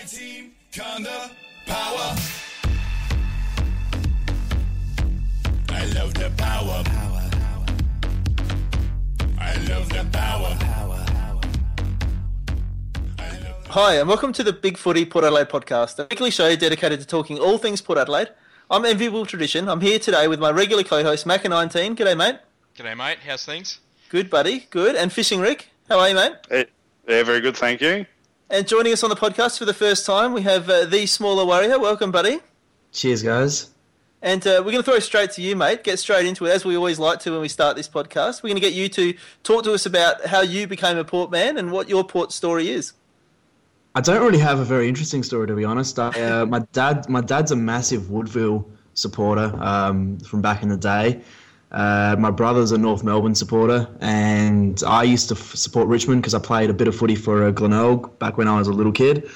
My team, kinda power. I love the power. I love the power. Hi, and welcome to the Big Footy Port Adelaide podcast, a weekly show dedicated to talking all things Port Adelaide. I'm Enviable Tradition. I'm here today with my regular co-host, Macca19. G'day, mate. G'day, mate. How's things? Good, buddy. Good. And Fishing Rick. How are you, mate? Eh, Yeah, very good, thank you. And joining us on the podcast for the first time, we have uh, the Smaller Warrior. Welcome, buddy. Cheers, guys. And uh, we're going to throw it straight to you, mate. Get straight into it, as we always like to when we start this podcast. We're going to get you to talk to us about how you became a Port man and what your Port story is. I don't really have a very interesting story to be honest. I, uh, my dad, my dad's a massive Woodville supporter um, from back in the day. Uh, my brother's a North Melbourne supporter, and I used to f- support Richmond because I played a bit of footy for uh, Glenelg back when I was a little kid.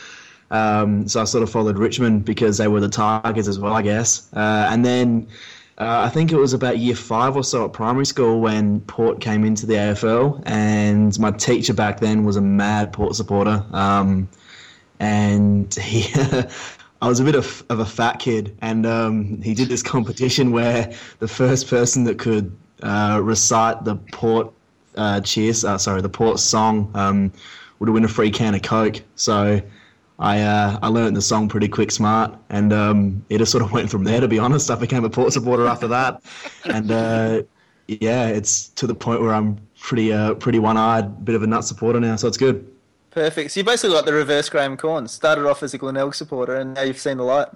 Um, so I sort of followed Richmond because they were the Tigers as well, I guess. Uh, and then uh, I think it was about year five or so at primary school when Port came into the AFL, and my teacher back then was a mad Port supporter. Um, and he, I was a bit of, of a fat kid, and um, he did this competition where the first person that could uh, recite the Port uh, cheers, uh, sorry, the Port song, um, would win a free can of Coke. So. I uh, I learned the song pretty quick, smart, and um, it just sort of went from there. To be honest, I became a Port supporter after that, and uh, yeah, it's to the point where I'm pretty uh, pretty one-eyed, bit of a nut supporter now. So it's good. Perfect. So you're basically like the reverse Graham Cornes. Started off as a Glenelg supporter, and now you've seen the light.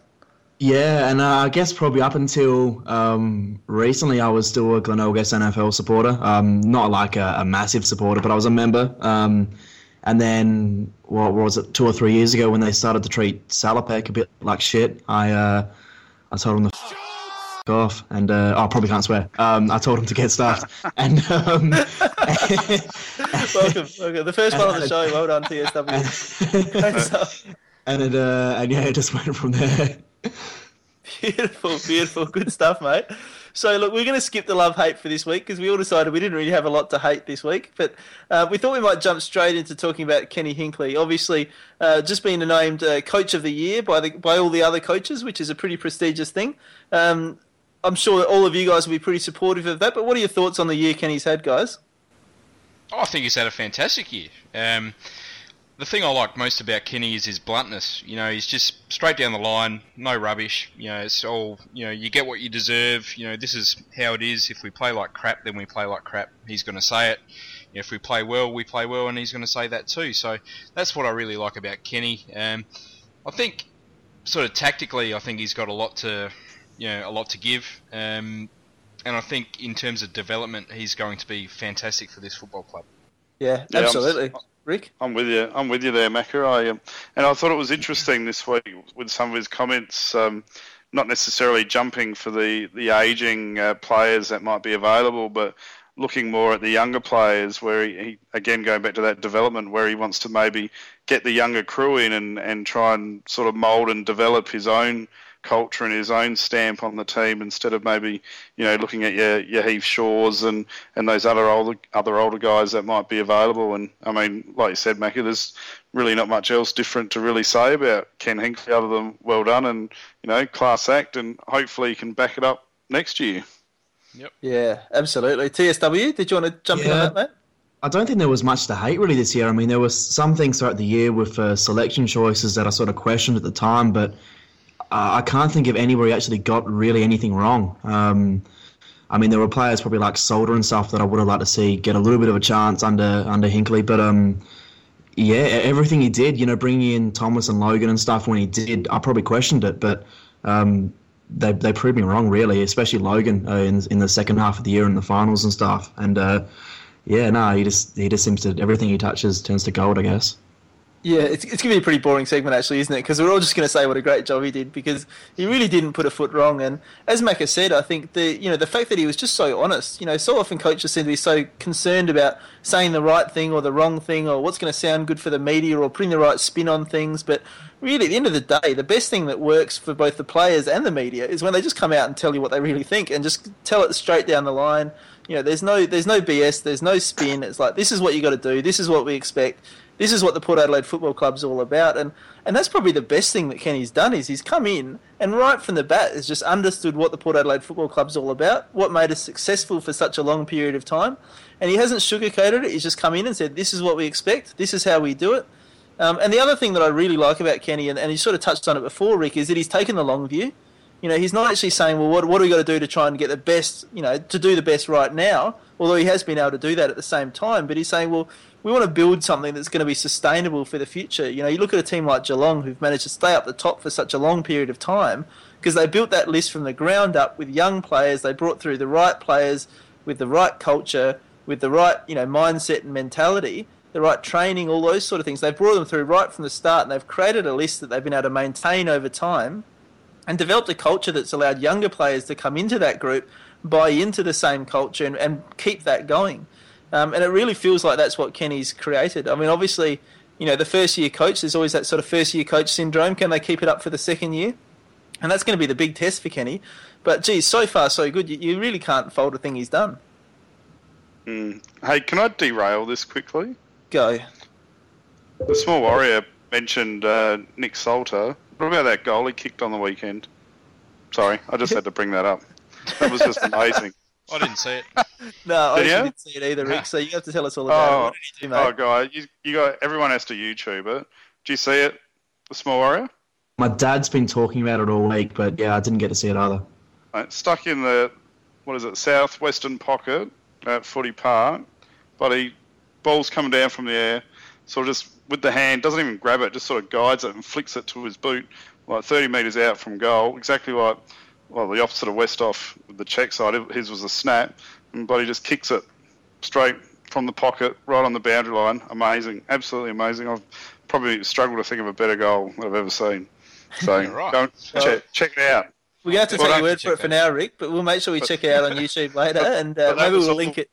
Yeah, and uh, I guess probably up until um, recently, I was still a Glenelg SANFL supporter. Um, not like a, a massive supporter, but I was a member. Um, and then, what was it, two or three years ago when they started to treat Salopek a bit like shit, I uh, I told them the. Off, and uh, oh, I probably can't swear. Um, I told him to get stuffed, and um, welcome, welcome. The first one on the show. Well done, TSW. And it uh, and yeah, it just went from there. Beautiful, beautiful, good stuff, mate. So look, we're going to skip the love hate for this week because we all decided we didn't really have a lot to hate this week. But uh, we thought we might jump straight into talking about Kenny Hinkley. Obviously, uh, just being named uh, Coach of the Year by the by all the other coaches, which is a pretty prestigious thing. Um, I'm sure that all of you guys will be pretty supportive of that. But what are your thoughts on the year Kenny's had, guys? Oh, I think he's had a fantastic year. Um, the thing I like most about Kenny is his bluntness. You know, he's just straight down the line, no rubbish. You know, it's all you know. You get what you deserve. You know, this is how it is. If we play like crap, then we play like crap. He's going to say it. If we play well, we play well, and he's going to say that too. So that's what I really like about Kenny. Um, I think, sort of tactically, I think he's got a lot to, you know, a lot to give. Um, and I think in terms of development, he's going to be fantastic for this football club. Yeah, Yeah, I'm- absolutely. Rick? I'm with you. I'm with you there, Macca. I um, and I thought it was interesting this week with some of his comments. Um, not necessarily jumping for the the aging uh, players that might be available, but looking more at the younger players. Where he, he again going back to that development, where he wants to maybe get the younger crew in and and try and sort of mould and develop his own culture and his own stamp on the team instead of maybe you know looking at your your Heath Shaws and and those other older other older guys that might be available. And I mean, like you said, Mackie, there's really not much else different to really say about Ken Hinkley other than well done and you know class act, and hopefully he can back it up next year. Yep. Yeah, absolutely. TSW, did you want to jump in on Yeah. that, mate? I don't think there was much to hate really this year. I mean, there was some things throughout the year with uh, selection choices that I sort of questioned at the time, but I can't think of anywhere he actually got really anything wrong. Um, I mean, there were players probably like Salter and stuff that I would have liked to see get a little bit of a chance under under Hinkley, but um, yeah, everything he did, you know, bringing in Thomas and Logan and stuff when he did, I probably questioned it, but um, they they proved me wrong really, especially Logan uh, in in the second half of the year in the finals and stuff, and. Uh, yeah, no, he just he just seems to everything he touches turns to gold, I guess. Yeah, it's, it's going to be a pretty boring segment, actually, isn't it? Because we're all just going to say what a great job he did because he really didn't put a foot wrong. And as Macca said, I think the you know the fact that he was just so honest. You know, so often coaches seem to be so concerned about saying the right thing or the wrong thing or what's going to sound good for the media or putting the right spin on things. But really, at the end of the day, the best thing that works for both the players and the media is when they just come out and tell you what they really think and just tell it straight down the line. You know, there's no there's no BS, there's no spin. It's like this is what you got to do. This is what we expect. This is what the Port Adelaide Football Club's all about, and and that's probably the best thing that Kenny's done is he's come in and right from the bat has just understood what the Port Adelaide Football Club's all about, what made us successful for such a long period of time, and he hasn't sugarcoated it. He's just come in and said, "This is what we expect. This is how we do it." Um, and the other thing that I really like about Kenny, and, and he sort of touched on it before, Rick, is that he's taken the long view. You know, he's not actually saying, well, what, what do we got to do to try and get the best, you know, to do the best right now, although he has been able to do that at the same time. But he's saying, well, we want to build something that's going to be sustainable for the future. You know, you look at a team like Geelong who've managed to stay up the top for such a long period of time because they built that list from the ground up with young players. They brought through the right players with the right culture, with the right, you know, mindset and mentality the right training, all those sort of things. They've brought them through right from the start, and they've created a list that they've been able to maintain over time, and developed a culture that's allowed younger players to come into that group, buy into the same culture, and, and keep that going. Um, and it really feels like that's what Kenny's created. I mean, obviously, you know, the first year coach, there's always that sort of first year coach syndrome. Can they keep it up for the second year? And that's going to be the big test for Kenny. But geez, so far so good. You, you really can't fault a thing he's done. Mm. Hey, can I derail this quickly? Go. The small warrior mentioned uh, Nick Salter. What about that goal he kicked on the weekend? Sorry, I just had to bring that up. That was just amazing. I didn't see it. No, I Did actually you? didn't see it either, Rick. So you have to tell us all about it. Oh, What did he do, mate? oh, guy, you, you got everyone has to YouTube it. Do you see it? The small warrior. My dad's been talking about it all week, but yeah, I didn't get to see it either. Right, stuck in the what is it southwestern pocket at Footy Park, but he ball's coming down from the air, sort of just with the hand doesn't even grab it, just sort of guides it and flicks it to his boot, like 30 metres out from goal, exactly like well the opposite of Westhoff with the check side. His was a snap, and but he just kicks it straight from the pocket right on the boundary line. Amazing, absolutely amazing. I've probably struggled to think of a better goal that I've ever seen. So Yeah, right. go and check, check it out. We're going to have to Well, take I your word for it check for now, Rick, but we'll make sure we But- check it out on YouTube later and uh, But maybe we'll link it.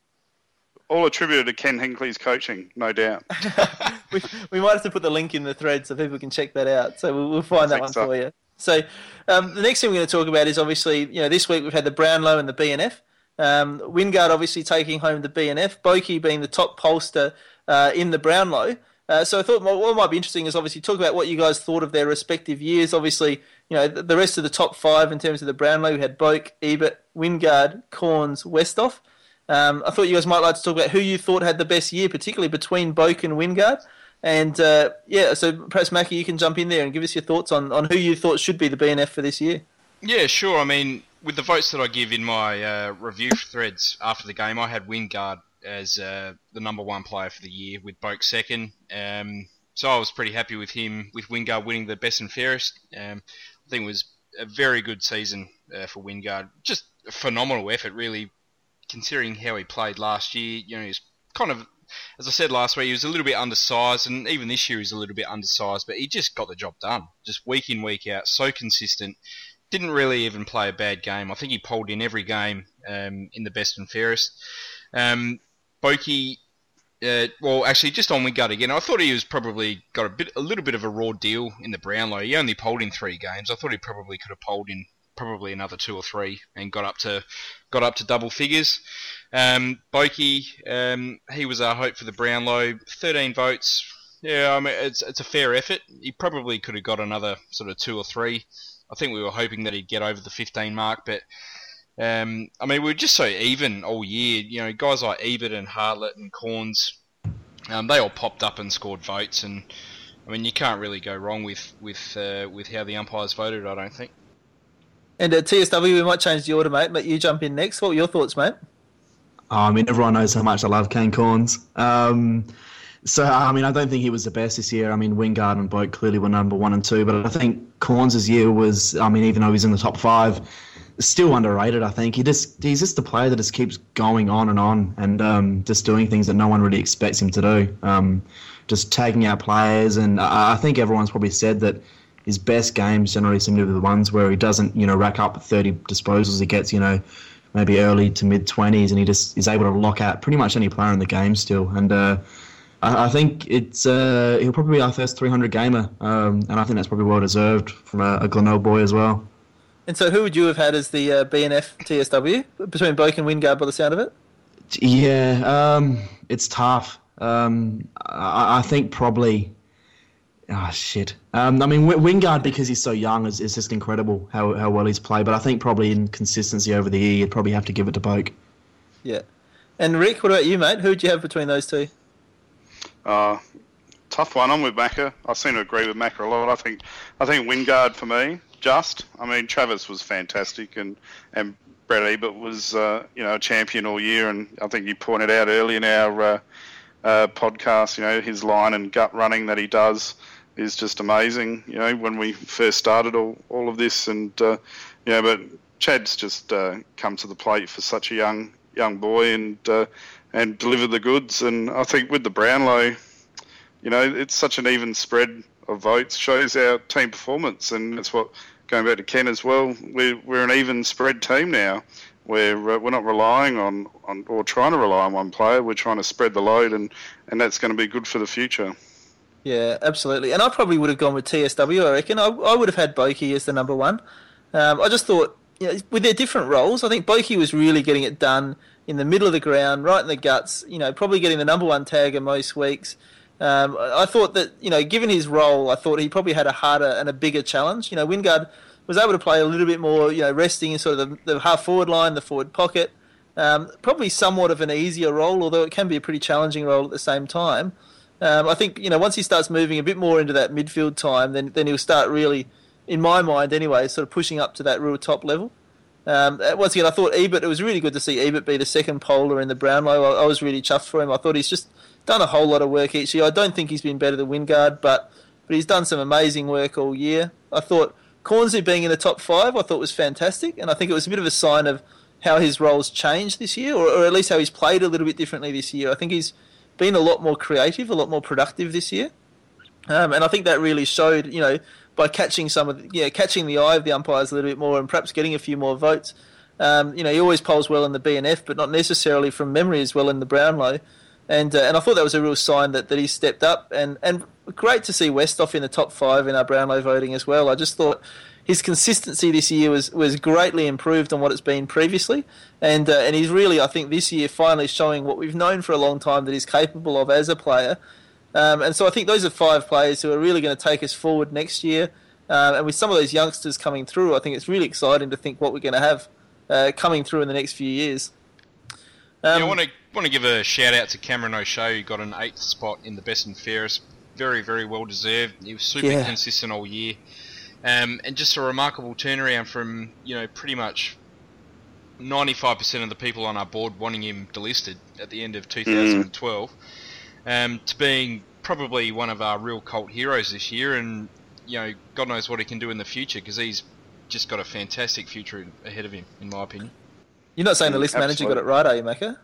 All attributed to Ken Hinkley's coaching, no doubt. we, we might have to put the link in the thread so people can check that out. So we'll, we'll find that one so. for you. So um, the next thing we're going to talk about is obviously, you know, this week we've had the Brownlow and the BNF. Um, Wingard obviously taking home the BNF, Boki being the top pollster uh, in the Brownlow. Uh, so I thought what might be interesting is obviously talk about what you guys thought of their respective years. Obviously, you know, the, the rest of the top five in terms of the Brownlow, we had Boak, Ebert, Wingard, Cornes, Westhoff. Um, I thought you guys might like to talk about who you thought had the best year, particularly between Boak and Wingard. And uh, yeah, so perhaps Mackie, you can jump in there and give us your thoughts on, on who you thought should be the BNF for this year. Yeah, sure. I mean, with the votes that I give in my uh, review threads after the game, I had Wingard as uh, the number one player for the year, with Boak second. Um, so I was pretty happy with him, with Wingard winning the best and fairest. Um, I think it was a very good season uh, for Wingard. Just a phenomenal effort, really, considering how he played last year. You know, he's kind of, as I said last week, he was a little bit undersized, and even this year he's a little bit undersized, but he just got the job done. Just week in, week out, so consistent didn't really even play a bad game. I think he pulled in every game um, in the best and fairest. Um, Boki, uh, well, actually, just on Wingard again, I thought he was probably got a bit, a little bit of a raw deal in the Brownlow. He only polled in three games. I thought he probably could have polled in probably another two or three and got up to got up to double figures. Um, Boki, um, he was our hope for the Brownlow. 13 votes. Yeah, I mean it's it's a fair effort. He probably could have got another sort of two or three. I think we were hoping that he'd get over the 15 mark, but um, I mean we were just so even all year. You know, guys like Ebert and Hartlett and Cornes, um, they all popped up and scored votes, and I mean you can't really go wrong with with uh, with how the umpires voted. I don't think. And at TSW, we might change the order, mate. Let you jump in next. What were your thoughts, mate? Oh, I mean, everyone knows how much I love Kane Cornes. Um, so, I mean, I don't think he was the best this year. I mean, Wingard and Boak clearly were number one and two, but I think Cornes' year was, I mean, even though he's in the top five, still underrated, I think. He just He's just a player that just keeps going on and on and um, just doing things that no one really expects him to do. Um, just tagging out players, and I, I think everyone's probably said that his best games generally seem to be the ones where he doesn't, you know, rack up 30 disposals. He gets, you know, maybe early to mid 20s, and he just is able to lock out pretty much any player in the game still. And uh, I, I think it's uh, he'll probably be our first 300 gamer, um, and I think that's probably well deserved from a, a Glenelg boy as well. And so, who would you have had as the uh, BNF TSW between Boak and Wingard by the sound of it? Yeah, um, it's tough. Um, I, I think probably. Ah, shit. Um, I mean, W- Wingard because he's so young is, is just incredible how, how well he's played. But I think probably in consistency over the year, you'd probably have to give it to Boak. Yeah. And Rick, what about you, mate? Who would you have between those two? Uh, tough one. I'm with Macca. I seem to agree with Macca a lot. I think I think Wingard for me. Just. I mean, Travis was fantastic, and and Brett Ebert was uh, you know a champion all year, and I think you pointed out early in our uh, uh, podcast, you know, his line and gut running that he does is just amazing. You know, when we first started all, all of this, and uh, you know, but Chad's just uh, come to the plate for such a young young boy and uh, and delivered the goods. And I think with the Brownlow, you know, it's such an even spread of votes shows our team performance, and that's what going back to Ken as well. We're we're an even spread team now. We're uh, we're not relying on, on or trying to rely on one player. We're trying to spread the load, and, and that's going to be good for the future. Yeah, absolutely. And I probably would have gone with TSW. I reckon I, I would have had Boki as the number one. Um, I just thought, you know, with their different roles, I think Boki was really getting it done in the middle of the ground, right in the guts. You know, probably getting the number one tag in most weeks. Um, I thought that, you know, given his role, I thought he probably had a harder and a bigger challenge. You know, Wingard was able to play a little bit more, you know, resting in sort of the, the half forward line, the forward pocket. Um, probably somewhat of an easier role, although it can be a pretty challenging role at the same time. Um, I think you know once he starts moving a bit more into that midfield time, then then he'll start really, in my mind anyway, sort of pushing up to that real top level. Um, once again, I thought Ebert. It was really good to see Ebert be the second polar in the Brownlow. I, I was really chuffed for him. I thought he's just done a whole lot of work each year. I don't think he's been better than Wingard, but but he's done some amazing work all year. I thought Cornsey being in the top five, I thought was fantastic, and I think it was a bit of a sign of how his roles changed this year, or, or at least how he's played a little bit differently this year. I think he's been a lot more creative, a lot more productive this year, um, and I think that really showed, you know, by catching some of, the, yeah, catching the eye of the umpires a little bit more, and perhaps getting a few more votes. Um, you know, he always polls well in the BNF, but not necessarily from memory as well in the Brownlow. And uh, and I thought that was a real sign that, that he stepped up, and, and great to see Westhoff in the top five in our Brownlow voting as well. I just thought his consistency this year was, was greatly improved on what it's been previously, and uh, and he's really I think this year finally showing what we've known for a long time that he's capable of as a player. Um, and so I think those are five players who are really going to take us forward next year. Um, and with some of those youngsters coming through, I think it's really exciting to think what we're going to have uh, coming through in the next few years. Um, yeah, I want to want to give a shout out to Cameron O'Shea, who got an eighth spot in the best and fairest. Very, very well deserved. He was super Yeah. consistent all year, um, and just a remarkable turnaround from you know pretty much ninety five percent of the people on our board wanting him delisted at the end of 2012, um, to being probably one of our real cult heroes this year, and you know God knows what he can do in the future because he's just got a fantastic future ahead of him, in my opinion. You're not saying the Mm, list manager got it right, are you, Macca?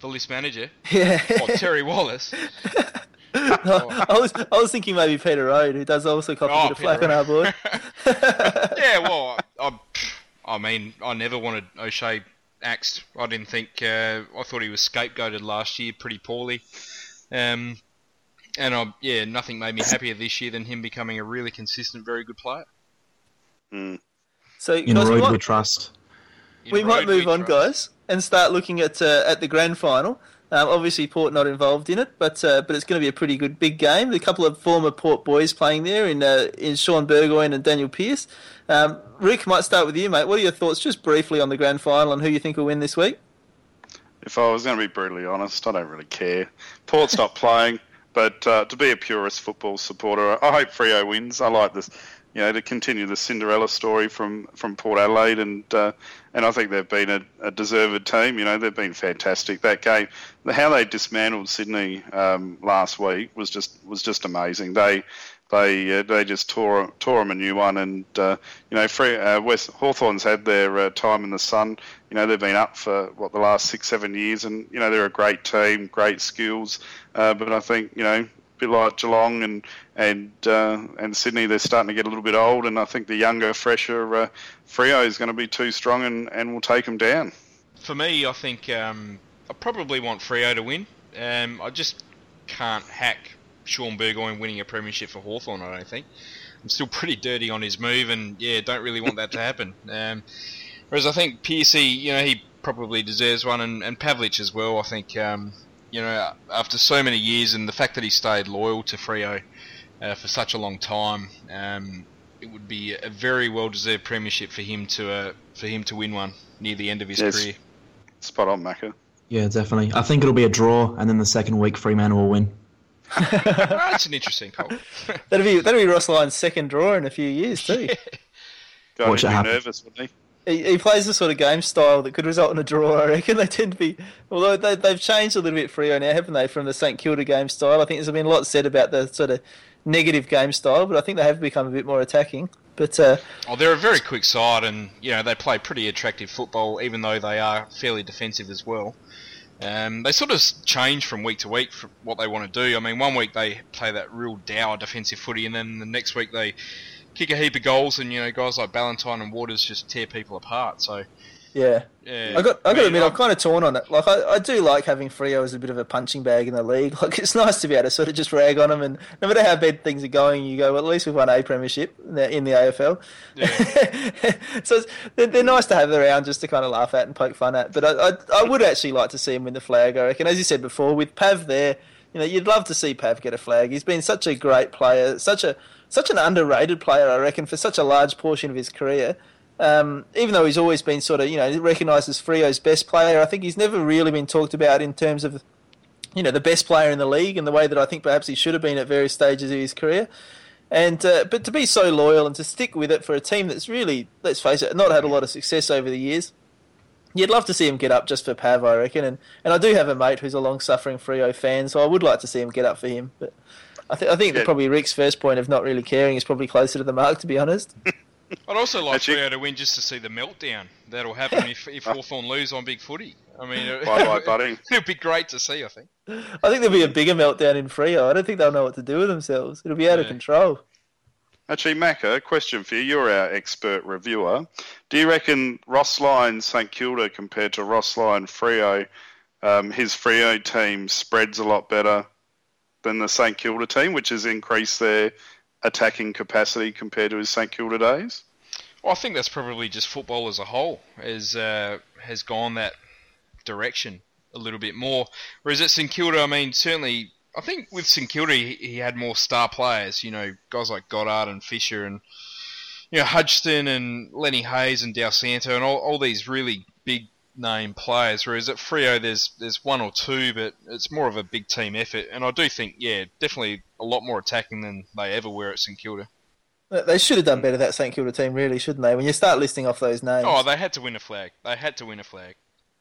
The list manager, Yeah. oh Terry Wallace. I was I was thinking maybe Peter Rohde, who does also copy Oh, a bit of flack on our board. yeah, well, I, I mean, I never wanted O'Shea axed. I didn't think. Uh, I thought he was scapegoated last year pretty poorly. Um, and I, yeah, nothing made me happier this year than him becoming a really consistent, very good player. Mm. So In guys, we Royd we might, trust. In we might move we on, trust. guys, and start looking at uh, at the grand final. Um, obviously, Port not involved in it, but uh, but it's going to be a pretty good big game. A couple of former Port boys playing there in uh, in Shaun Burgoyne and Daniel Pearce. Um, Rick, might start with you, mate. What are your thoughts, just briefly, on the grand final and who you think will win this week? If I was going to be brutally honest, I don't really care. Port's not playing, but uh, to be a purist football supporter, I hope Freo wins. I like this, you know, to continue the Cinderella story from, from Port Adelaide, and uh, and I think they've been a, a deserved team. You know, they've been fantastic. That game, how they dismantled Sydney um, last week was just was just amazing. They they uh, they just tore tore them a new one, and uh, you know, Free, uh, West Hawthorn's had their uh, time in the sun. You know, they've been up for what the last six seven years, and you know they're a great team, great skills. Uh, but I think you know, bit like Geelong and and uh, and Sydney, they're starting to get a little bit old, and I think the younger, fresher uh, Freo is going to be too strong, and and will take them down. For me, I think um, I probably want Freo to win. Um, I just can't hack Shaun Burgoyne winning a premiership for Hawthorn. I don't think. I'm still pretty dirty on his move, and yeah, don't really want that to happen. Um, whereas I think Piercy, you know, he probably deserves one, and, and Pavlich as well. I think, um, you know, after so many years, and the fact that he stayed loyal to Freo uh, for such a long time, um, it would be a very well-deserved premiership for him to uh, for him to win one near the end of his Yes. career. Spot on, Macca. Yeah, definitely. I think it'll be a draw, and then the second week Fremantle will win. That's an interesting call. That'll be that'll be Ross Lyon's second draw in a few years too. God, Watch he'd it be happen. nervous, wouldn't he? He, he plays the sort of game style that could result in a draw. I reckon they tend to be, although they, they've changed a little bit Freo now, haven't they, from the St Kilda game style? I think there's been a lot said about the sort of negative game style, but I think they have become a bit more attacking. But uh, Oh, they're a very quick side, and you know they play pretty attractive football, even though they are fairly defensive as well. Um, they sort of change from week to week what they want to do. I mean, one week they play that real dour defensive footy, and then the next week they kick a heap of goals, and you know guys like Ballantyne and Walters just tear people apart. So yeah, yeah, I got I got to admit I'm kind of torn on it. Like I, I do like having Freo as a bit of a punching bag in the league. Like it's nice to be able to sort of just rag on them, and no matter how bad things are going, you go well. At least we've won a premiership in the, in the AFL. so it's, they're, they're nice to have around just to kind of laugh at and poke fun at. But I, I I would actually like to see him win the flag. I reckon, as you said before, with Pav there, you know, you'd love to see Pav get a flag. He's been such a great player, such a such an underrated player, I reckon, for such a large portion of his career. Um, even though he's always been sort of, you know, recognised as Freo's best player, I think he's never really been talked about in terms of, you know, the best player in the league and the way that I think perhaps he should have been at various stages of his career. And uh, but to be so loyal and to stick with it for a team that's really, let's face it, not had a lot of success over the years. You'd love to see him get up just for Pav, I reckon, and, and I do have a mate who's a long-suffering Freo fan, so I would like to see him get up for him. But I, th- I think Yeah. probably Rick's first point of not really caring is probably closer to the mark, to be honest. I'd also like Actually- Freo to win just to see the meltdown that'll happen if if Hawthorn lose on big footy. I mean, it, Bye bye, buddy. it'll be great to see. I think. I think there'll be a bigger meltdown in Freo. I don't think they'll know what to do with themselves. It'll be out of control. Actually, Macca, a question for you. You're our expert reviewer. Do you reckon Ross Lyon St Kilda compared to Ross Lyon Freo, um, his Freo team spreads a lot better than the St Kilda team, which has increased their attacking capacity compared to his St Kilda days? Well, I think that's probably just football as a whole has uh, has gone that direction a little bit more. Whereas at St Kilda, I mean, certainly, I think with St Kilda, he, he had more star players. You know, guys like Goddard and Fisher and you know Hudson and Lenny Hayes and Dal Santo and all, all these really big name players. Whereas at Freo, there's there's one or two, but it's more of a big team effort. And I do think, yeah, definitely a lot more attacking than they ever were at St Kilda. They should have done better, that St Kilda team, really, shouldn't they? When you start listing off those names. Oh, they had to win a flag. They had to win a flag.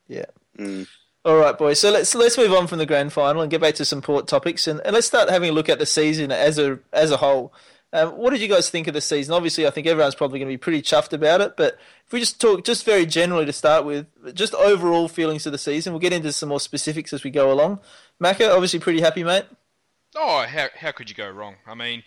Yeah. Mm. All right, boys. So let's let's move on from the grand final and get back to some port topics, and, and let's start having a look at the season as a as a whole. Um, what did you guys think of the season? Obviously, I think everyone's probably going to be pretty chuffed about it. But if we just talk, just very generally to start with, just overall feelings of the season. We'll get into some more specifics as we go along. Macca, obviously pretty happy, mate. Oh, how how could you go wrong? I mean,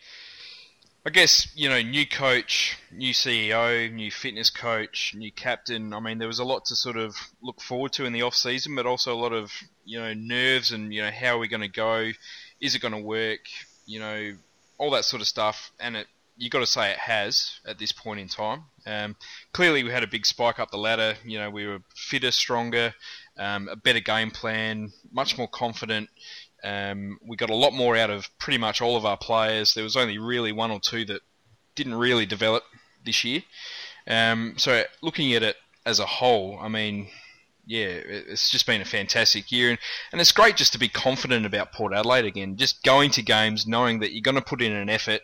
I guess you know, new coach, new CEO, new fitness coach, new captain. I mean, there was a lot to sort of look forward to in the off season, but also a lot of you know nerves and you know how are we going to go? Is it going to work? You know, all that sort of stuff. And it, you got to say it has at this point in time. Um, clearly, we had a big spike up the ladder. You know, we were fitter, stronger, um, a better game plan, much more confident. Um, we got a lot more out of pretty much all of our players. There was only really one or two that didn't really develop this year. Um, so looking at it as a whole, I mean, yeah, it's just been a fantastic year, and, and it's great just to be confident about Port Adelaide again. Just going to games, knowing that you're going to put in an effort.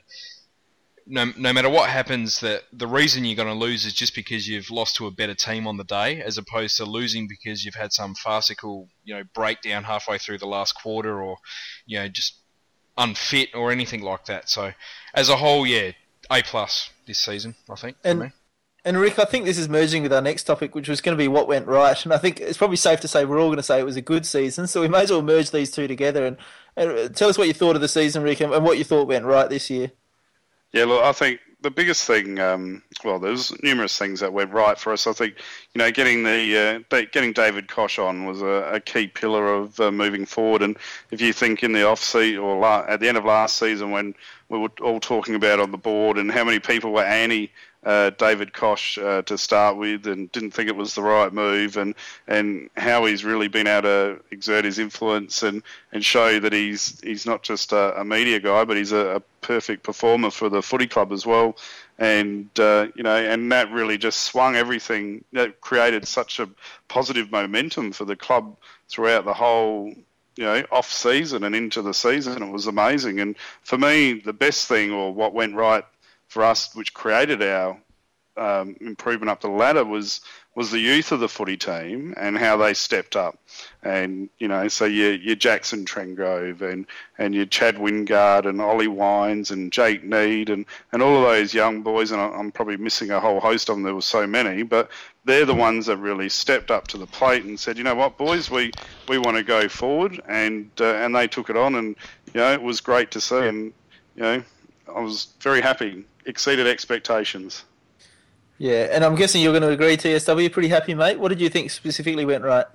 No, no matter what happens, that the reason you're going to lose is just because you've lost to a better team on the day, as opposed to losing because you've had some farcical, you know, breakdown halfway through the last quarter, or you know, just unfit or anything like that. So, as a whole, yeah, A plus this season, I think. For And- me. And Rick, I think this is merging with our next topic, which was going to be what went right. And I think it's probably safe to say we're all going to say it was a good season. So we may as well merge these two together and, and uh, tell us what you thought of the season, Rick, and, and what you thought went right this year. Yeah, look, I think the biggest thing, um, well, there's numerous things that went right for us. I think, you know, getting the uh, getting David Koch on was a, a key pillar of uh, moving forward. And if you think in the off season or la- at the end of last season when we were all talking about on the board and how many people were anti uh, David Koch uh, to start with, and didn't think it was the right move, and and how he's really been able to exert his influence and, and show that he's he's not just a, a media guy, but he's a, a, perfect performer for the footy club as well. And uh, you know, and that really just swung everything. That created such a positive momentum for the club throughout the whole you know, off season and into the season. It was amazing. And for me, the best thing or what went right for us, which created our um, improvement up the ladder, was was the youth of the footy team and how they stepped up. And, you know, so your, your Jackson Trengove and, and your Chad Wingard and Ollie Wines and Jake Neade and, and all of those young boys, and I'm probably missing a whole host of them, there were so many, but they're the ones that really stepped up to the plate and said, you know what, boys, we, we want to go forward. And, uh, and they took it on and, you know, it was great to see. And, you know, I was very happy, exceeded expectations. Yeah, and I'm guessing you're going to agree, TSW. Pretty happy, mate. What did you think specifically went right?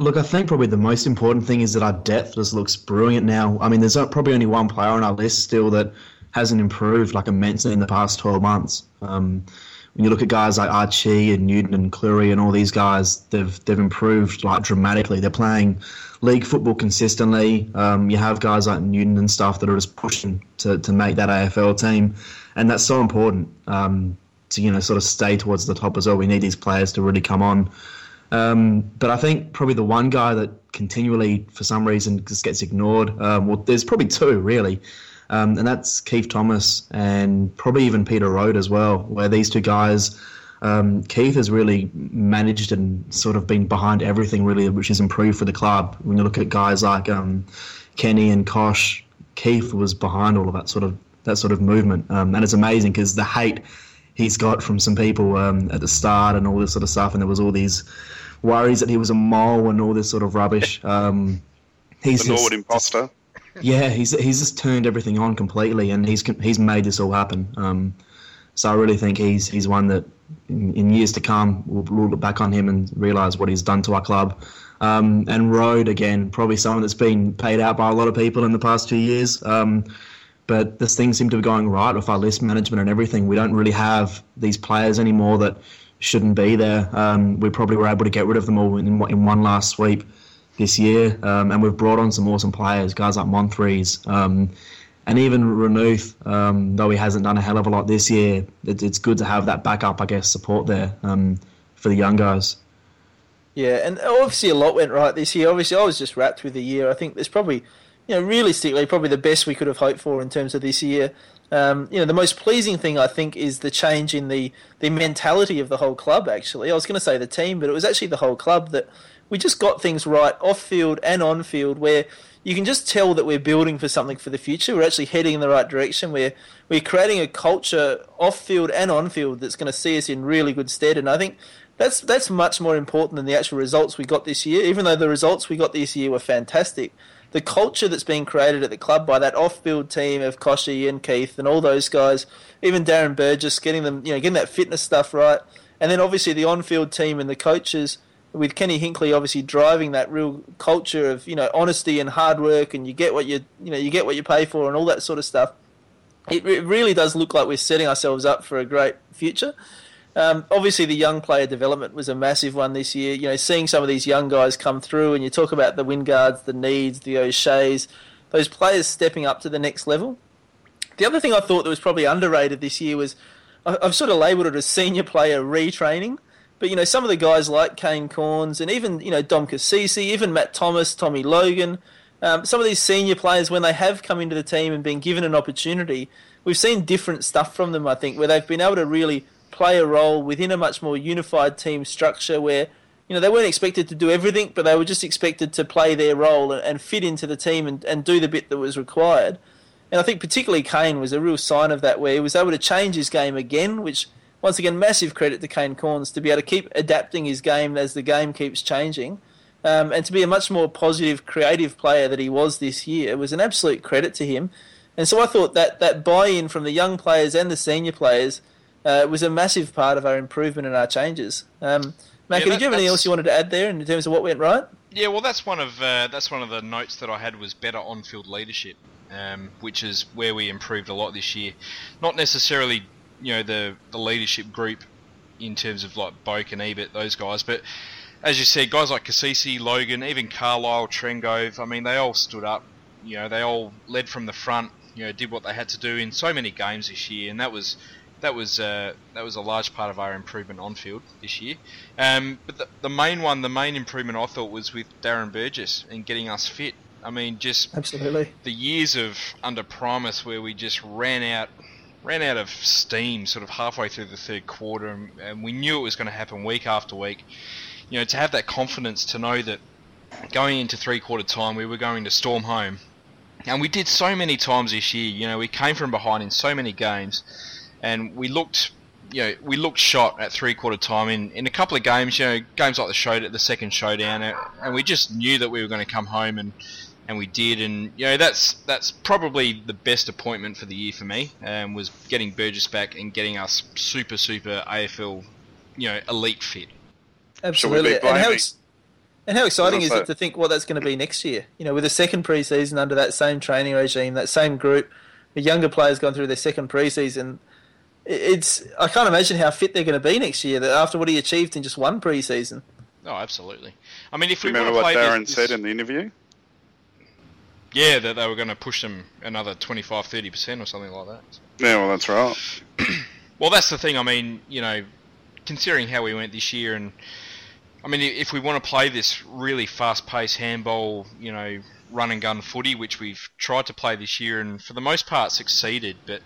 Look, I think probably the most important thing is that our depth just looks brilliant now. I mean, there's probably only one player on our list still that hasn't improved like immensely in the past 12 months. Um, when you look at guys like Archie and Newton and Clurey and all these guys, they've they've improved like dramatically. They're playing league football consistently. Um, you have guys like Newton and stuff that are just pushing to, to make that AFL team, and that's so important. Um, to you know sort of stay towards the top as well. We need these players to really come on. Um, but I think probably the one guy that continually, for some reason, just gets ignored. Um, well, there's probably two really, um, and that's Keith Thomas and probably even Peter Rohde as well. Where these two guys, um, Keith has really managed and sort of been behind everything really, which has improved for the club. When you look at guys like um, Kenny and Koch, Keith was behind all of that sort of that sort of movement, um, and it's amazing because the hate he's got from some people um, at the start and all this sort of stuff, and there was all these worries that he was a mole and all this sort of rubbish. Um, he's the Norwood imposter. Yeah, he's he's just turned everything on completely, and he's he's made this all happen. Um, so I really think he's he's one that in, in years to come we'll, look back on him and realise what he's done to our club. Um, and Rohde again, probably someone that's been paid out by a lot of people in the past few years. Um, but this thing seemed to be going right with our list management and everything. We don't really have these players anymore that shouldn't be there. Um, we probably were able to get rid of them all in, in one last sweep this year, um, and we've brought on some awesome players, guys like Monfries, um, and even Renouf, um, though he hasn't done a hell of a lot this year. It, it's good to have that backup, I guess, support there um, for the young guys. Yeah, and obviously a lot went right this year. Obviously, I was just wrapped with the year. I think there's probably you know, realistically, probably the best we could have hoped for in terms of this year. Um, you know, the most pleasing thing I think is the change in the, the mentality of the whole club. Actually, I was going to say the team, but it was actually the whole club that we just got things right off field and on field, where you can just tell that we're building for something for the future. We're actually heading in the right direction. We're we're creating a culture off field and on field that's going to see us in really good stead. And I think that's that's much more important than the actual results we got this year. Even though the results we got this year were fantastic, the culture that's being created at the club by that off-field team of Kochie and Keith and all those guys, even Darren Burgess, getting them, you know, getting that fitness stuff right, and then obviously the on-field team and the coaches with Kenny Hinkley obviously driving that real culture of you know honesty and hard work, and you get what you you know you get what you pay for, and all that sort of stuff. It, it really does look like we're setting ourselves up for a great future. Um, obviously, the young player development was a massive one this year. You know, seeing some of these young guys come through, and you talk about the Wingards, the Neades, the O'Sheas, those players stepping up to the next level. The other thing I thought that was probably underrated this year was I've sort of labelled it as senior player retraining. But you know, some of the guys like Kane Cornes and even you know Dom Cassisi, even Matt Thomas, Tommy Logan, um, some of these senior players when they have come into the team and been given an opportunity, we've seen different stuff from them. I think where they've been able to really play a role within a much more unified team structure where you know they weren't expected to do everything but they were just expected to play their role and, and fit into the team and, and do the bit that was required and I think particularly Kane was a real sign of that where he was able to change his game again which once again massive credit to Kane Cornes to be able to keep adapting his game as the game keeps changing um, and to be a much more positive creative player that he was this year it was an absolute credit to him and so I thought that that buy-in from the young players and the senior players uh, was a massive part of our improvement and our changes. Um, Macca, yeah, did you have anything else you wanted to add there in terms of what went right? Yeah, well, that's one of uh, that's one of the notes that I had was better on-field leadership, um, which is where we improved a lot this year. Not necessarily you know the the leadership group in terms of like Boak and Ebert, those guys. But as you said, guys like Cassisi, Logan, even Carlile, Trengove, I mean, they all stood up. You know, they all led from the front. You know, did what they had to do in so many games this year, and that was that was uh, that was a large part of our improvement on field this year. Um, but the, the main one, the main improvement I thought was with Darren Burgess and getting us fit. I mean, just Absolutely. the years of under Primus where we just ran out ran out of steam sort of halfway through the third quarter and, and we knew it was going to happen week after week. You know to have that confidence to know that going into three quarter time we were going to storm home. And we did so many times this year. You know we came from behind in so many games and we looked you know, we looked shot at three quarter time in, in a couple of games, you know, games like the show the second showdown, and we just knew that we were going to come home and and we did, and you know that's that's probably the best appointment for the year for me. Um, was getting Burgess back and getting us super super AFL, you know, elite fit. Absolutely, and how, ex- and how exciting is it to think what that's going to be next year? You know, with a second preseason under that same training regime, that same group, the younger players going through their second preseason. i- It's I can't imagine how fit they're going to be next year. That after what he achieved in just one preseason. Oh, absolutely. I mean, if we Remember want to what play Darren this, said in the interview? Yeah, that they were going to push them another 25, 30 percent or something like that. Yeah, well, that's right. Well, that's the thing. I mean, you know, considering how we went this year, and I mean, if we want to play this really fast-paced handball, you know, run and gun footy, which we've tried to play this year, and for the most part succeeded, but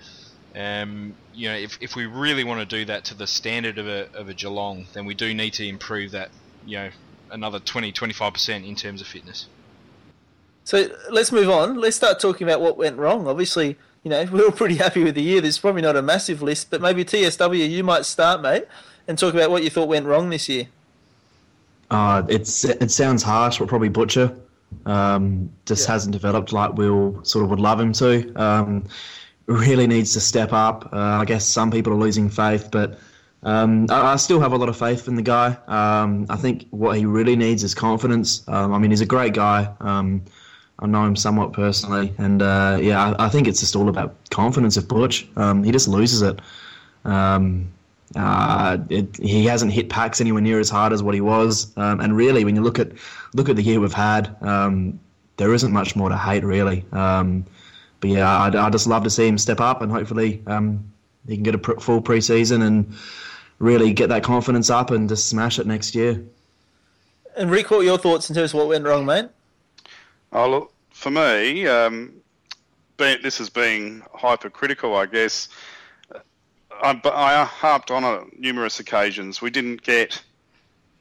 um, you know, if, if we really want to do that to the standard of a of a Geelong, then we do need to improve that, you know, another 20, 25 percent in terms of fitness. So let's move on. Let's start talking about what went wrong. Obviously, you know we were pretty happy with the year. There's probably not a massive list, but maybe TSW, you might start, mate, and talk about what you thought went wrong this year. Uh, it's it sounds harsh, but probably Butcher. Um, just Yeah. hasn't developed like we'll sort of would love him to. Um, really needs to step up. Uh, I guess some people are losing faith, but um, I, I still have a lot of faith in the guy. Um, I think what he really needs is confidence. Um, I mean, he's a great guy. I know him somewhat personally, and uh, yeah, I, I think it's just all about confidence of Butch. Um, he just loses it. Um, uh, it, he hasn't hit packs anywhere near as hard as what he was, um, and really, when you look at look at the year we've had, um, there isn't much more to hate, really. Um, but yeah, I'd, I'd just love to see him step up, and hopefully um, he can get a pr- full preseason and really get that confidence up and just smash it next year. And Rick, your thoughts in terms of what went wrong, mate? Oh, look, for me, um, this is being hypercritical, I guess. I, I harped on it numerous occasions. We didn't get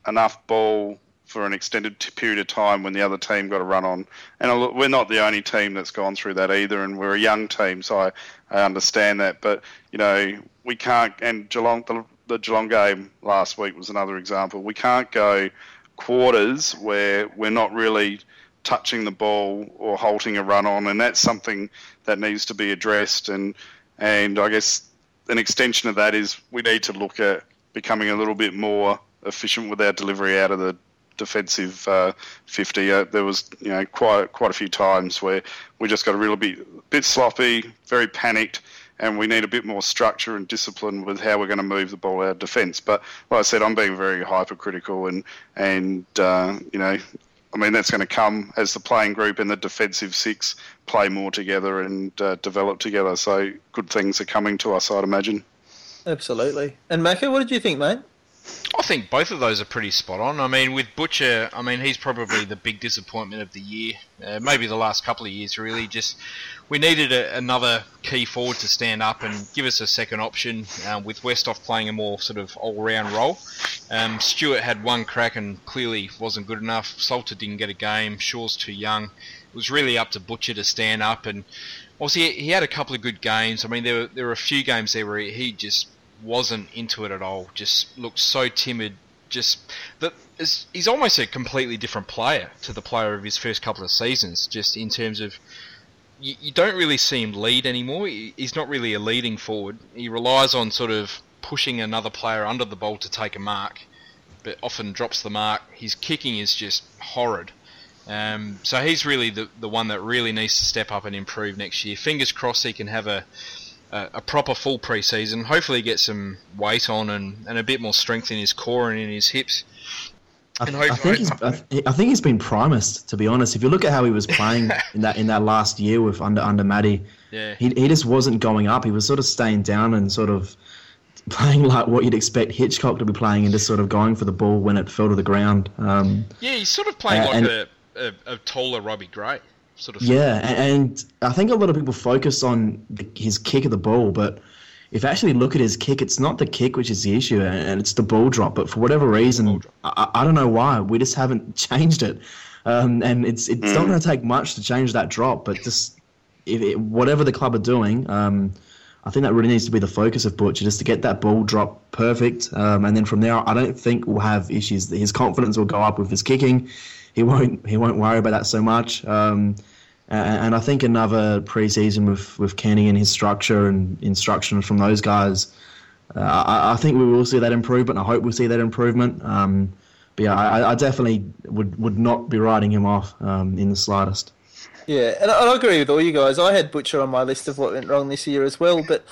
enough ball for an extended period of time when the other team got a run on. And we're not the only team that's gone through that either, and we're a young team, so I, I understand that. But you know, we can't. And Geelong, the, the Geelong game last week was another example. We can't go quarters where we're not really touching the ball or halting a run on, and that's something that needs to be addressed. And and I guess an extension of that is we need to look at becoming a little bit more efficient with our delivery out of the defensive uh, 50. Uh, there was you know quite quite a few times where we just got a real bit bit sloppy, very panicked. And we need a bit more structure and discipline with how we're going to move the ball out of defence. But like I said, I'm being very hypercritical, and and uh, you know I mean, that's going to come as the playing group and the defensive six play more together and uh, develop together. So good things are coming to us, I'd imagine. Absolutely. And Macca, what did you think, mate? I think both of those are pretty spot on. I mean, with Butcher, I mean, he's probably the big disappointment of the year. Uh, maybe the last couple of years, really. Just we needed a, another key forward to stand up and give us a second option. Uh, with Westhoff playing a more sort of all-round role, um, Stewart had one crack and clearly wasn't good enough. Salter didn't get a game. Shaw's too young. It was really up to Butcher to stand up and. Obviously, he had a couple of good games. I mean, there were, there were a few games there where he just wasn't into it at all. Just looked so timid. Just that he's almost a completely different player to the player of his first couple of seasons. Just in terms of you, you don't really see him lead anymore. He's not really a leading forward. He relies on sort of pushing another player under the ball to take a mark, but often drops the mark. His kicking is just horrid. Um, so he's really the, the one that really needs to step up and improve next year. Fingers crossed he can have a a, a proper full pre-season. Hopefully, get some weight on and, and a bit more strength in his core and in his hips. I, I think he's, I, th- I think he's been promised. To be honest, if you look at how he was playing in that in that last year with under under Matty, Yeah. he he just wasn't going up. He was sort of staying down and sort of playing like what you'd expect Hitchcock to be playing, and just sort of going for the ball when it fell to the ground. Um, Yeah, he's sort of playing Uh, like and- a, a, a taller Robbie Gray sort of. Yeah, a- and I think a lot of people focus on the, his kick of the ball, but if you actually look at his kick, it's not the kick which is the issue, and and it's the ball drop. But for whatever reason, I, I don't know why we just haven't changed it, um, and it's it's not going to take much to change that drop. But just if it, whatever the club are doing, um, I think that really needs to be the focus of Butcher, just to get that ball drop perfect, um, and then from there, I don't think we'll have issues. His confidence will go up with his kicking. He won't he won't worry about that so much. Um, and and I think another preseason with with Kenny and his structure and instruction from those guys, uh, I, I think we will see that improvement. I hope we'll see that improvement. Um, but yeah, I, I definitely would, would not be writing him off um, in the slightest. Yeah, and I, I agree with all you guys. I had Butcher on my list of what went wrong this year as well. But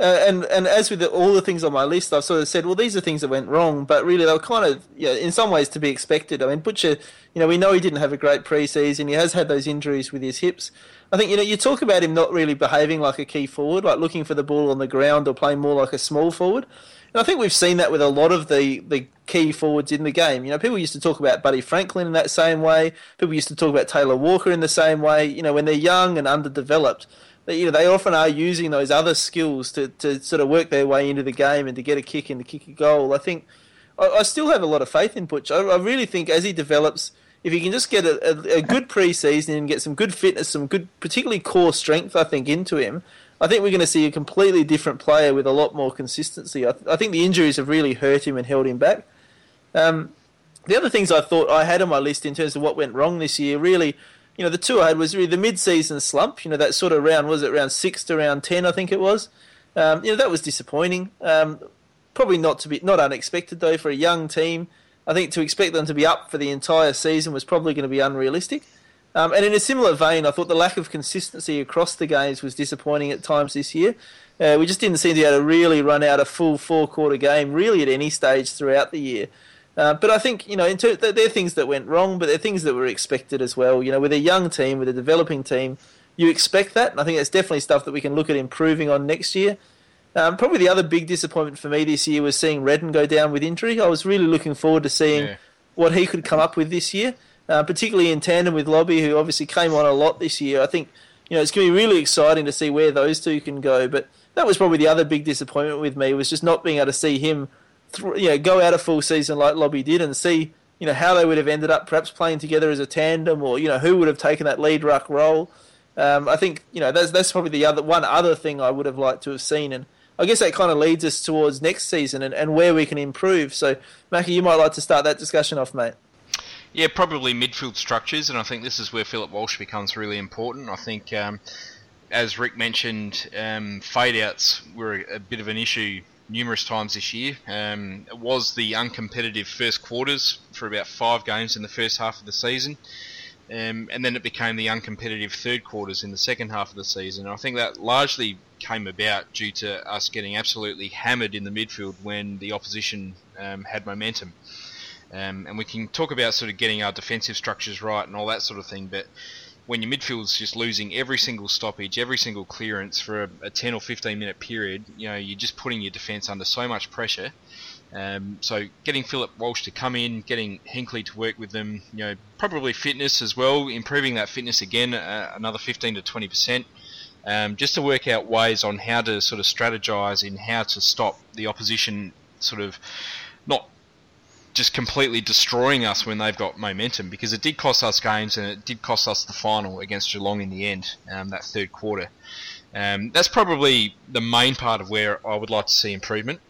uh, and and as with the, all the things on my list, I've sort of said, well, these are things that went wrong, but really they were kind of, yeah, in some ways to be expected. I mean, Butcher, you know, we know he didn't have a great preseason. He has had those injuries with his hips. I think you know you talk about him not really behaving like a key forward, like looking for the ball on the ground or playing more like a small forward. And I think we've seen that with a lot of the, the key forwards in the game. You know, people used to talk about Buddy Franklin in that same way. People used to talk about Taylor Walker in the same way. You know, when they're young and underdeveloped, you know, they often are using those other skills to, to sort of work their way into the game and to get a kick and to kick a goal. I think I, I still have a lot of faith in Butch. I, I really think as he develops, if he can just get a, a, a good preseason and get some good fitness, some good, particularly core strength, I think, into him, I think we're going to see a completely different player with a lot more consistency. I, th- I think the injuries have really hurt him and held him back. Um, the other things I thought I had on my list in terms of what went wrong this year, really, you know, the two I had was really the mid-season slump. You know, that sort of round was it round six to round ten, I think it was. Um, you know, that was disappointing. Um, probably not to be not unexpected though for a young team. I think to expect them to be up for the entire season was probably going to be unrealistic. Um, and in a similar vein, I thought the lack of consistency across the games was disappointing at times this year. Uh, we just didn't seem to be able to really run out a full four quarter game, really at any stage throughout the year. Uh, but I think you know, in ter- they're things that went wrong, but there are things that were expected as well. You know, with a young team, with a developing team, you expect that, and I think that's definitely stuff that we can look at improving on next year. Um, probably the other big disappointment for me this year was seeing Redden go down with injury. I was really looking forward to seeing Yeah. what he could come up with this year, uh, particularly in tandem with Lobby, who obviously came on a lot this year. I think you know it's going to be really exciting to see where those two can go. But that was probably the other big disappointment with me was just not being able to see him, th- you know, go out a full season like Lobby did and see you know how they would have ended up perhaps playing together as a tandem, or you know who would have taken that lead ruck role. Um, I think you know that's that's probably the other one other thing I would have liked to have seen, and I guess that kind of leads us towards next season and, and where we can improve. So, Mackie, you might like to start that discussion off, mate. Yeah, probably midfield structures, and I think this is where Philip Walsh becomes really important. I think, um, as Rick mentioned, um, fade outs were a, a bit of an issue numerous times this year. Um, it was the uncompetitive first quarters for about five games in the first half of the season. Um, and then it became the uncompetitive third quarters in the second half of the season. I think that largely came about due to us getting absolutely hammered in the midfield when the opposition um, had momentum. Um, and we can talk about sort of getting our defensive structures right and all that sort of thing, but when your midfield's just losing every single stoppage, every single clearance for a, a 10 or 15 minute period, you know, you're just putting your defence under so much pressure. Um, so getting Philip Walsh to come in, getting Hinkley to work with them, you know, probably fitness as well, improving that fitness again, uh, another 15 to 20 percent, um, just to work out ways on how to sort of strategize in how to stop the opposition, sort of not just completely destroying us when they've got momentum, because it did cost us games and it did cost us the final against Geelong in the end, um, that third quarter. Um, that's probably the main part of where I would like to see improvement.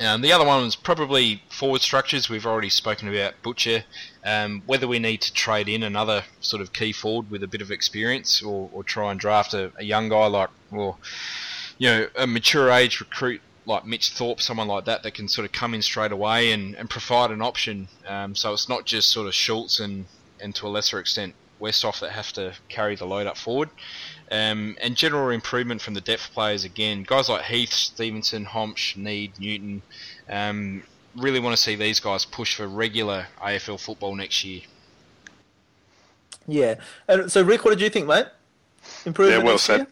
Um, the other one was probably forward structures. We've already spoken about Butcher. Um, whether we need to trade in another sort of key forward with a bit of experience, or, or try and draft a, a young guy like, or you know, a mature age recruit like Mitch Thorpe, someone like that, that can sort of come in straight away and, and provide an option. Um, so it's not just sort of Schulz and, and to a lesser extent Westhoff that have to carry the load up forward. Um, and general improvement from the depth players again. Guys like Heath, Stevenson, Hombsch, Neade, Newton. Um, really want to see these guys push for regular AFL football next year. Yeah. And so, Rick, what did you think, mate? Improvement Yeah, well next said. year?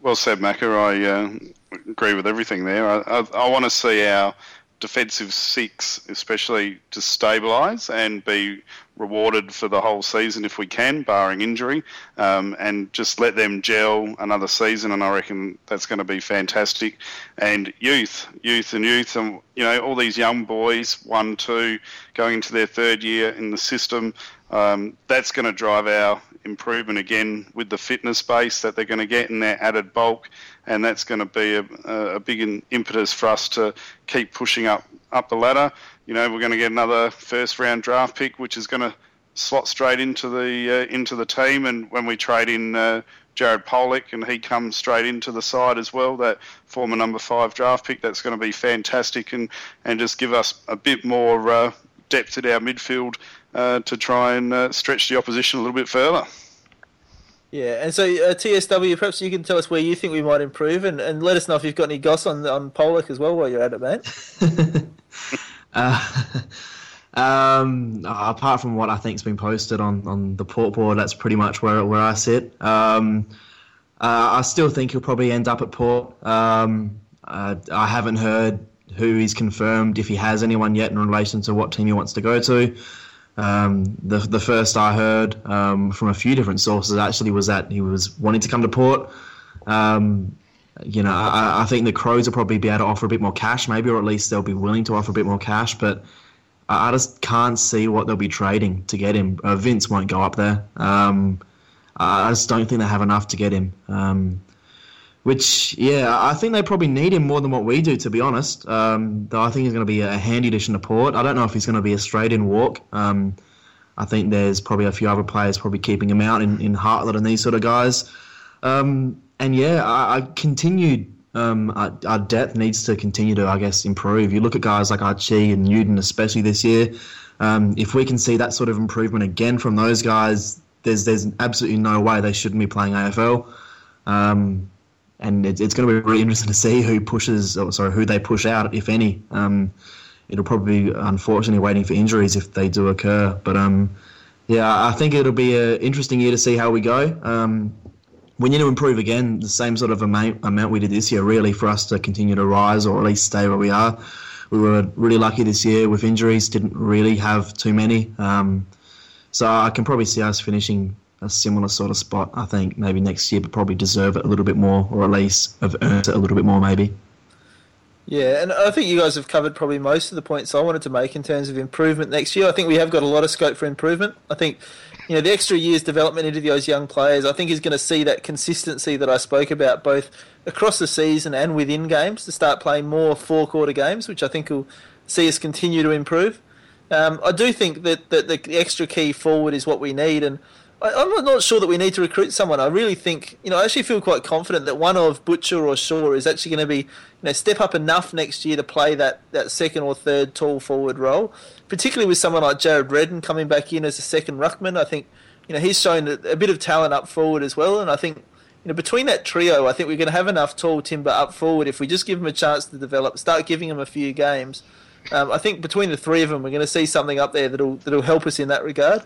Well said, Macca. I uh, agree with everything there. I, I, I want to see our defensive six, especially, to stabilise and be rewarded for the whole season if we can, barring injury, um, and just let them gel another season. And I reckon that's going to be fantastic. And youth, youth, and youth, and you know all these young boys, one, two, going into their third year in the system. Um, that's going to drive our improvement again with the fitness base that they're going to get in their added bulk, and that's going to be a, a big impetus for us to keep pushing up up the ladder. You know, we're going to get another first round draft pick, which is going to slot straight into the uh, into the team, and when we trade in. Uh, Jared Polec, and he comes straight into the side as well. That former number five draft pick, that's going to be fantastic, and, and just give us a bit more uh, depth at our midfield uh, to try and uh, stretch the opposition a little bit further. Yeah, and so uh, TSW, perhaps you can tell us where you think we might improve, and, and let us know if you've got any goss on on Polec as well while you're at it, mate. Uh, um, apart from what I think's been posted on, on the port board, that's pretty much where where I sit. Um, uh, I still think he'll probably end up at port. Um, uh, I haven't heard who he's confirmed if he has anyone yet in relation to what team he wants to go to. Um, the the first I heard um, from a few different sources actually was that he was wanting to come to port. Um, you know, I, I think the Crows will probably be able to offer a bit more cash, maybe, or at least they'll be willing to offer a bit more cash. But I, I just can't see what they'll be trading to get him. Uh, Vince won't go up there. Um, I just don't think they have enough to get him. Which, yeah, I think they probably need him more than what we do, to be honest. Um, though I think he's going to be a handy addition to Port. I don't know if he's going to be a straight in walk. Um, I think there's probably a few other players probably keeping him out in, in Hartlett and these sort of guys. Um, and yeah, I, I continued. Um, our, our depth needs to continue to, I guess, improve. You look at guys like Archie and Newton, especially this year. Um, if we can see that sort of improvement again from those guys, there's there's absolutely no way they shouldn't be playing AFL. Um, and it's, it's going to be really interesting to see who pushes, or sorry, who they push out, if any. Um, it'll probably be unfortunately waiting for injuries if they do occur. But um, yeah, I think it'll be an interesting year to see how we go. Um, we need to improve again, the same sort of amount, amount we did this year, really, for us to continue to rise or at least stay where we are. We were really lucky this year with injuries, didn't really have too many. Um, so I can probably see us finishing a similar sort of spot, I think, maybe next year, but probably deserve it a little bit more, or at least have earned it a little bit more, maybe. Yeah, and I think you guys have covered probably most of the points I wanted to make in terms of improvement next year. I think we have got a lot of scope for improvement. I think, you know, the extra year's development into those young players, I think is going to see that consistency that I spoke about both across the season and within games to start playing more four quarter games, which I think will see us continue to improve. Um, I do think that, that the extra key forward is what we need, and I, I'm not sure that we need to recruit someone. I really think, you know, I actually feel quite confident that one of Butcher or Shaw is actually going to be, you know, step up enough next year to play that, that second or third tall forward role, particularly with someone like Jared Redden coming back in as a second ruckman. I think, you know, he's shown a, a bit of talent up forward as well, and I think, you know, between that trio, I think we're going to have enough tall timber up forward if we just give them a chance to develop, start giving them a few games. Um, I think between the three of them, we're going to see something up there that'll that'll help us in that regard.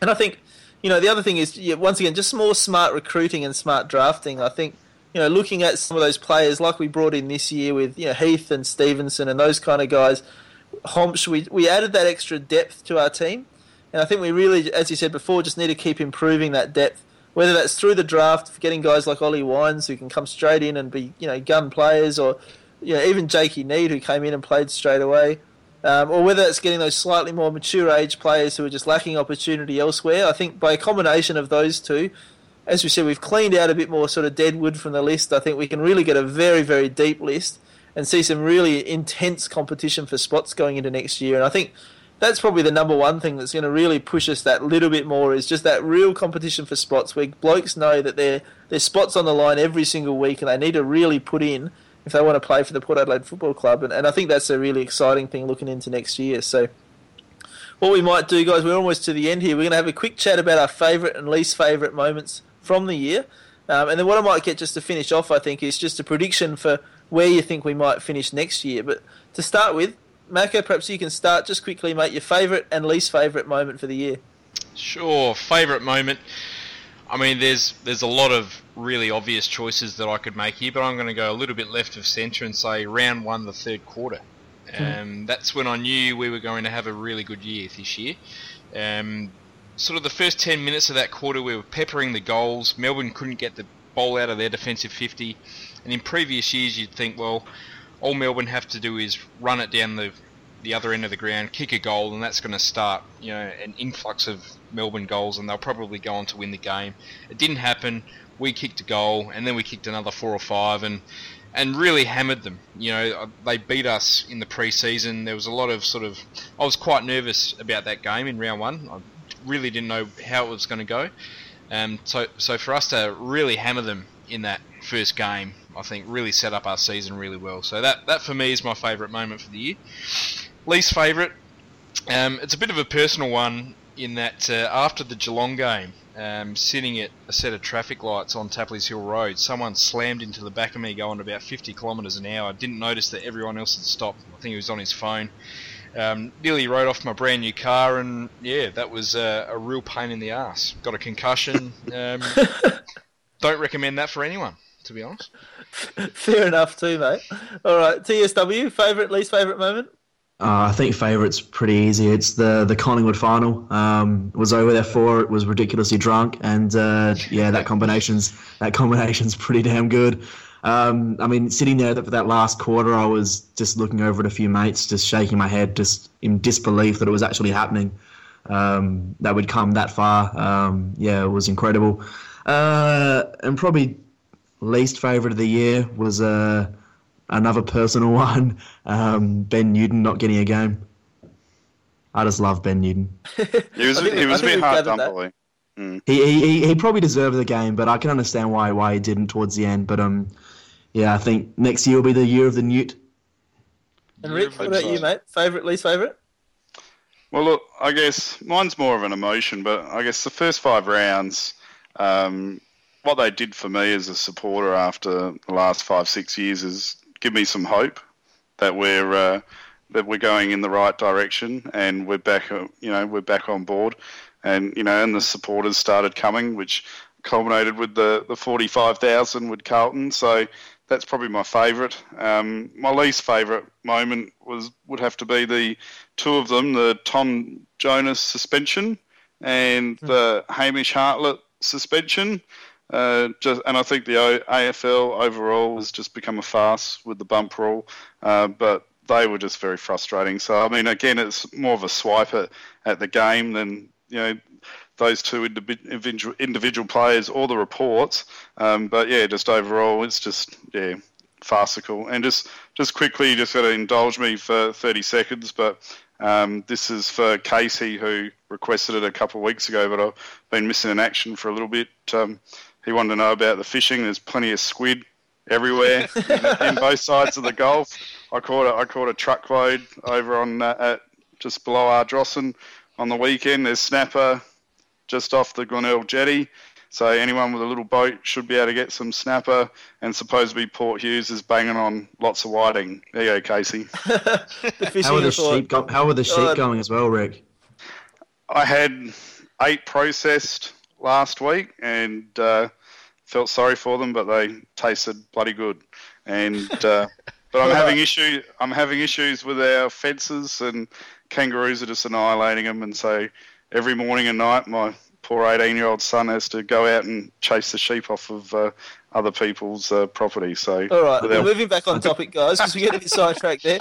And I think, you know, the other thing is, yeah, once again, just more smart recruiting and smart drafting. I think, you know, looking at some of those players like we brought in this year with, you know, Heath and Stevenson and those kind of guys, Hombsch, we, we added that extra depth to our team. And I think we really, as you said before, just need to keep improving that depth, whether that's through the draft, getting guys like Ollie Wines who can come straight in and be, you know, gun players, or you know, even Jakey Neade who came in and played straight away, um, or whether it's getting those slightly more mature age players who are just lacking opportunity elsewhere. I think by a combination of those two, as we said, we've cleaned out a bit more sort of dead wood from the list. I think we can really get a very, very deep list and see some really intense competition for spots going into next year. And I think that's probably the number one thing that's going to really push us that little bit more is just that real competition for spots where blokes know that there there's spots on the line every single week and they need to really put in if they want to play for the Port Adelaide Football Club. And, and I think that's a really exciting thing looking into next year. So what we might do, guys, we're almost to the end here. We're going to have a quick chat about our favourite and least favourite moments from the year. Um, and then what I might get just to finish off, I think, is just a prediction for where you think we might finish next year. But to start with, Marco, perhaps you can start just quickly, mate, your favourite and least favourite moment for the year. Sure, favourite moment. I mean, there's there's a lot of really obvious choices that I could make here, but I'm going to go a little bit left of centre and say round one, the third quarter. Um, that's when I knew we were going to have a really good year this year. Um, sort of the first 10 minutes of that quarter, we were peppering the goals. Melbourne couldn't get the ball out of their defensive 50. And in previous years, you'd think, well, all Melbourne have to do is run it down the the other end of the ground, kick a goal, and that's going to start, you know, an influx of Melbourne goals, and they'll probably go on to win the game. It didn't happen. We kicked a goal, and then we kicked another four or five, and and really hammered them. You know, uh, they beat us in the pre-season. There was a lot of sort of. I was quite nervous about that game in round one. I really didn't know how it was going to go. Um, so so for us to really hammer them in that first game, I think really set up our season really well. So that that for me is my favourite moment for the year. Least favourite, um, it's a bit of a personal one in that uh, after the Geelong game, um, sitting at a set of traffic lights on Tapley's Hill Road, someone slammed into the back of me going about 50 kilometres an hour. I didn't notice that everyone else had stopped. I think he was on his phone. Um, nearly rode off my brand new car, and yeah, that was uh, a real pain in the ass. Got a concussion. Um, don't recommend that for anyone, to be honest. Fair enough, too, mate. All right, TSW, favourite, least favourite moment? Uh, I think favourite's pretty easy. It's the the Collingwood final. Um, was over there for it. Was ridiculously drunk, and uh, yeah, that combination's that combination's pretty damn good. Um, I mean, sitting there for that last quarter, I was just looking over at a few mates, just shaking my head, just in disbelief that it was actually happening. Um, that would come that far. Um, yeah, it was incredible. Uh, and probably least favourite of the year was uh, another personal one. Um, ben Newton not getting a game. I just love Ben Newton. He was, I he was I a think bit hard gathered done that. by. He, he he- he probably deserved the game, but I can understand why why he didn't towards the end. But um, yeah, I think next year will be the year of the Newt. And Year Rick, what the about you, mate? Favourite, least favourite? Well, look, I guess mine's more of an emotion, but I guess the first five rounds, um, what they did for me as a supporter after the last five, six years is give me some hope that we're uh, that we're going in the right direction and we're back. uh, You know, we're back on board, and you know, and the supporters started coming, which culminated with the the forty five thousand with Carlton. So that's probably my favourite. Um, my least favourite moment was would have to be the two of them: the Tom Jonas suspension and the Hamish Hartlett suspension. Uh, just, and I think the AFL overall has just become a farce with the bump rule. Uh, but they were just very frustrating. So I mean, again, it's more of a swipe at, at the game than you know those two individual individual players or the reports. Um, but yeah, just overall, it's just yeah farcical. And just just quickly, just got to indulge me for 30 seconds, but. Um, this is for Casey, who requested it a couple of weeks ago, but I've been missing in action for a little bit. Um, he wanted to know about the fishing. There's plenty of squid everywhere in, in both sides of the Gulf. I caught a, I caught a truckload over on uh, at just below Ardrossan on the weekend. There's snapper just off the Glenelg jetty. So anyone with a little boat should be able to get some snapper. And supposedly Port Hughes is banging on lots of whiting. There you go, Casey. The How are the report. sheep? Go- how are the sheep God. going as well, Rick? I had eight processed last week and uh, felt sorry for them, but they tasted bloody good. And uh, but I'm having issue. I'm having issues with our fences, and kangaroos are just annihilating them. And so every morning and night, my poor 18 year old son has to go out and chase the sheep off of uh, other people's uh, property. So All right, without- we're moving back on topic, guys, because we get a bit sidetracked there.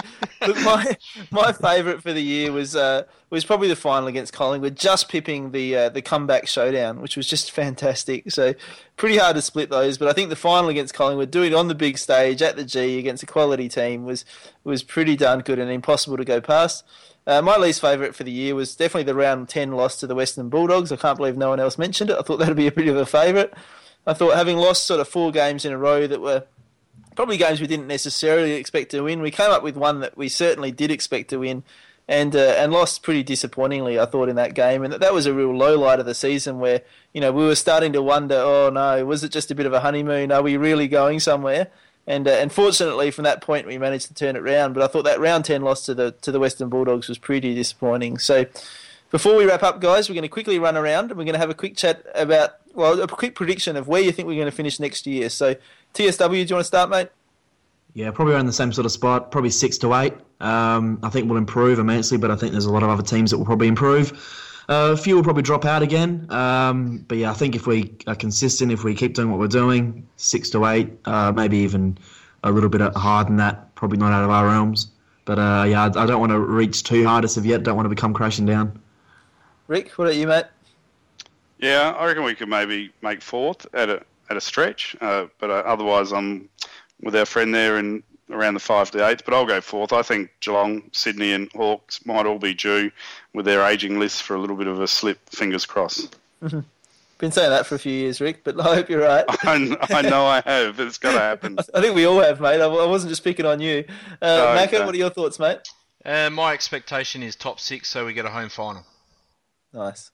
Look, my my favourite for the year was uh, was probably the final against Collingwood, just pipping the uh, the comeback showdown, which was just fantastic. So pretty hard to split those, but I think the final against Collingwood, doing it on the big stage at the G against a quality team, was was pretty darn good and impossible to go past. Uh, my least favourite for the year was definitely the round 10 loss to the Western Bulldogs. I can't believe no one else mentioned it. I thought that would be a bit of a favourite. I thought having lost sort of four games in a row that were probably games we didn't necessarily expect to win. We came up with one that we certainly did expect to win, and uh, and lost pretty disappointingly, I thought, in that game. And that that was a real low light of the season where you know we were starting to wonder, oh no, was it just a bit of a honeymoon? Are we really going somewhere? And uh, and fortunately, from that point, we managed to turn it round. But I thought that round ten loss to the to the Western Bulldogs was pretty disappointing. So. Before we wrap up, guys, we're going to quickly run around and we're going to have a quick chat about, well, a quick prediction of where you think we're going to finish next year. So, TSW, do you want to start, mate? Yeah, probably around the same sort of spot, probably six to eight. Um, I think we'll improve immensely, but I think there's a lot of other teams that will probably improve. Uh, a few will probably drop out again. Um, but yeah, I think if we are consistent, if we keep doing what we're doing, six to eight, uh, maybe even a little bit higher than that, probably not out of our realms. But uh, yeah, I don't want to reach too hard as of yet. Don't want to become crashing down. Rick, what about you, mate? Yeah, I reckon we could maybe make fourth at a at a stretch, uh, but uh, otherwise I'm with our friend there in around the five to eight. But I'll go fourth. I think Geelong, Sydney, and Hawks might all be due with their ageing lists for a little bit of a slip. Fingers crossed. Been saying that for a few years, Rick, but I hope you're right. I, I know I have. It's got to happen. I think we all have, mate. I, I wasn't just picking on you. Uh, No, Macca, no. what are your thoughts, mate? Uh, my expectation is top six, so we get a home final. Nice.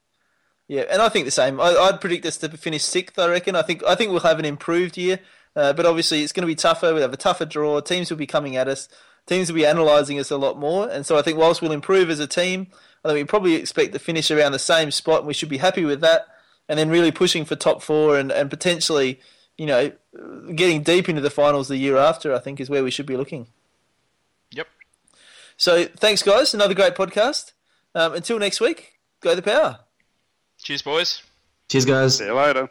Yeah, and I think the same. I, I'd predict us to finish sixth. I reckon. I think I think we'll have an improved year, uh, but obviously it's going to be tougher. We'll have a tougher draw. Teams will be coming at us. Teams will be analysing us a lot more, and so I think whilst we'll improve as a team, I think we probably expect to finish around the same spot, and we should be happy with that. And then really pushing for top four, and, and potentially, you know, getting deep into the finals the year after. I think is where we should be looking. Yep. So thanks, guys. Another great podcast. Um, until next week, go the power. Cheers, boys. Cheers, guys. See you later.